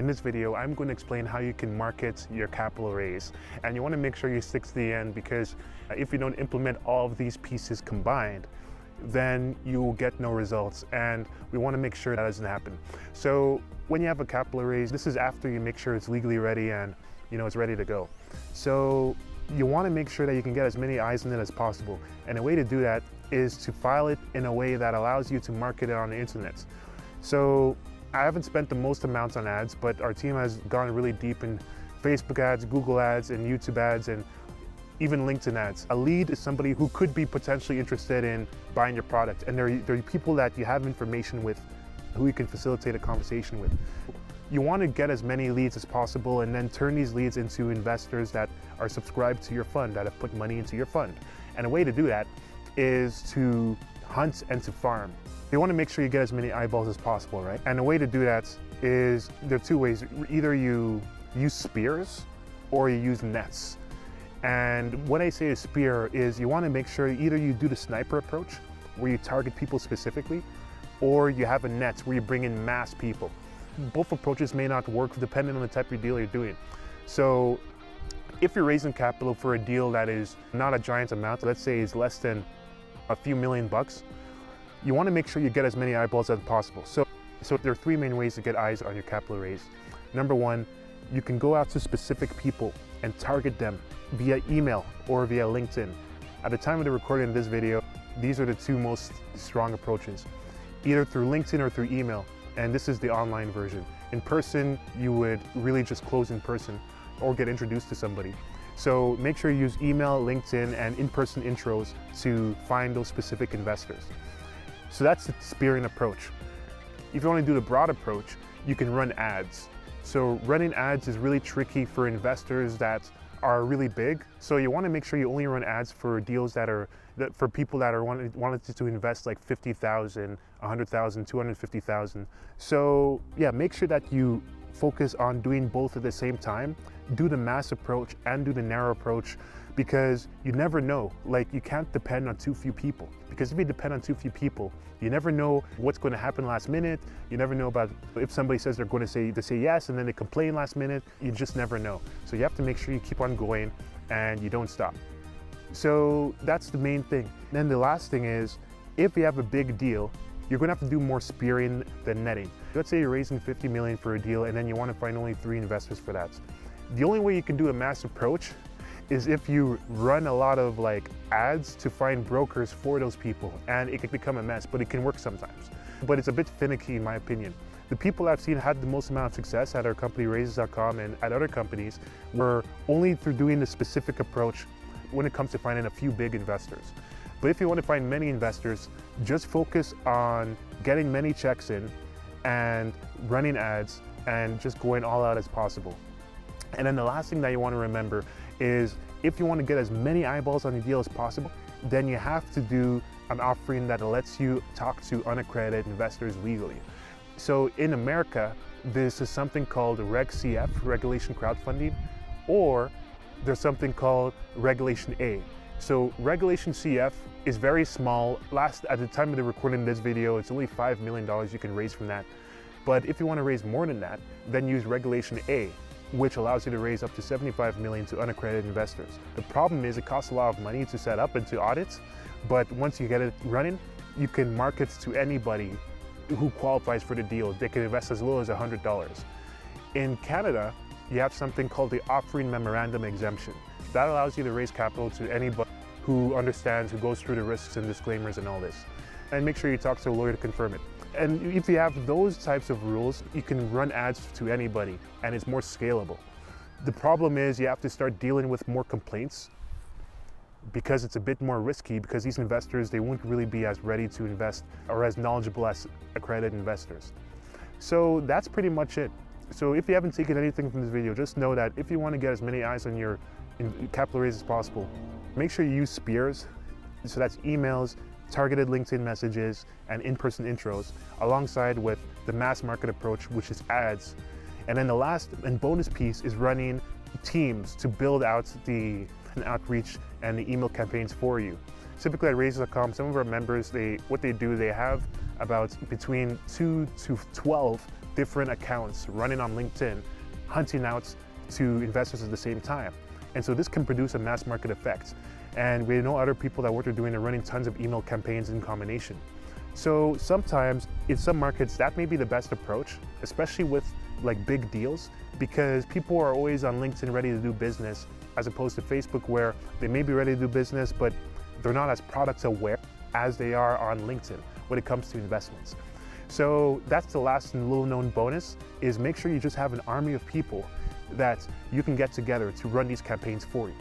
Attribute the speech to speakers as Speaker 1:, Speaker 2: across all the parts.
Speaker 1: In this video, I'm going to explain how you can market your capital raise. And you want to make sure you stick to the end because uh, if you don't implement all of these pieces combined, then you will get no results. And we want to make sure that doesn't happen. So when you have a capital raise, this is after you make sure it's legally ready and you know it's ready to go. So you want to make sure that you can get as many eyes on it as possible. And a way to do that is to file it in a way that allows you to market it on the internet. So I haven't spent the most amounts on ads, but our team has gone really deep in Facebook ads, Google ads, and YouTube ads, and even LinkedIn ads. A lead is somebody who could be potentially interested in buying your product, and they're, they're people that you have information with who you can facilitate a conversation with. You want to get as many leads as possible and then turn these leads into investors that are subscribed to your fund, that have put money into your fund. And a way to do that is to hunt and to farm. You want to make sure you get as many eyeballs as possible, right? And the way to do that is there are two ways. Either you use spears or you use nets. And what I say a spear is you want to make sure either you do the sniper approach, where you target people specifically, or you have a net where you bring in mass people both approaches may not work depending on the type of deal you're doing. So if you're raising capital for a deal that is not a giant amount, let's say is less than a few million bucks, you want to make sure you get as many eyeballs as possible. So, so there are three main ways to get eyes on your capital raise. Number one, you can go out to specific people and target them via email or via LinkedIn. At the time of the recording of this video, these are the two most strong approaches. Either through LinkedIn or through email, and this is the online version. In person, you would really just close in person or get introduced to somebody. So make sure you use email, LinkedIn, and in-person intros to find those specific investors. So that's the spearing approach. If you want to do the broad approach, you can run ads. So running ads is really tricky for investors that are really big. So you want to make sure you only run ads for deals that are that for people that are wanted, wanted to invest like 50,000, 100,000, 250,000. So yeah, make sure that you focus on doing both at the same time. Do the mass approach and do the narrow approach because you never know. Like you can't depend on too few people because if you depend on too few people, you never know what's going to happen last minute. You never know about if somebody says they're going to say they say yes and then they complain last minute. You just never know. So you have to make sure you keep on going and you don't stop. So that's the main thing. Then the last thing is if you have a big deal, you're going to have to do more spearing than netting. Let's say you're raising 50 million for a deal and then you want to find only three investors for that. The only way you can do a mass approach is if you run a lot of like ads to find brokers for those people and it can become a mess, but it can work sometimes. But it's a bit finicky in my opinion. The people I've seen had the most amount of success at our company Raises.com and at other companies were only through doing the specific approach when it comes to finding a few big investors. But if you want to find many investors, just focus on getting many checks in and running ads and just going all out as possible. And then the last thing that you want to remember is if you want to get as many eyeballs on the deal as possible, then you have to do an offering that lets you talk to unaccredited investors legally. So in America, this is something called Reg CF, Regulation Crowdfunding, or there's something called Regulation A. So Regulation CF is very small. Last At the time of the recording of this video, it's only $5 million you can raise from that. But if you want to raise more than that, then use Regulation A, which allows you to raise up to 75 million to unaccredited investors. The problem is it costs a lot of money to set up and to audit, but once you get it running, you can market to anybody who qualifies for the deal. They can invest as low as $100. In Canada, you have something called the offering memorandum exemption. That allows you to raise capital to anybody who understands, who goes through the risks and disclaimers and all this. And make sure you talk to a lawyer to confirm it. And if you have those types of rules, you can run ads to anybody and it's more scalable. The problem is you have to start dealing with more complaints because it's a bit more risky because these investors, they won't really be as ready to invest or as knowledgeable as accredited investors. So that's pretty much it. So if you haven't taken anything from this video, just know that if you want to get as many eyes on your capital raise as possible, make sure you use spears. So that's emails, targeted LinkedIn messages, and in-person intros, alongside with the mass market approach, which is ads. And then the last and bonus piece is running teams to build out the outreach and the email campaigns for you. Typically at Raises.com, some of our members, they what they do, they have about between two to 12 different accounts running on LinkedIn, hunting out to investors at the same time. And so this can produce a mass market effect. And we know other people that what they're doing are running tons of email campaigns in combination. So sometimes in some markets that may be the best approach, especially with like big deals, because people are always on LinkedIn ready to do business as opposed to Facebook where they may be ready to do business, but they're not as product aware as they are on LinkedIn when it comes to investments. So that's the last little known bonus is make sure you just have an army of people that you can get together to run these campaigns for you.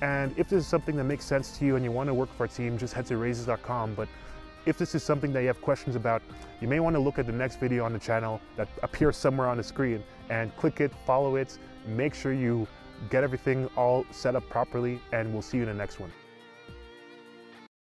Speaker 1: And if this is something that makes sense to you and you want to work for a team, just head to raises.com. But if this is something that you have questions about, you may want to look at the next video on the channel that appears somewhere on the screen and click it, follow it, make sure you get everything all set up properly, and we'll see you in the next one.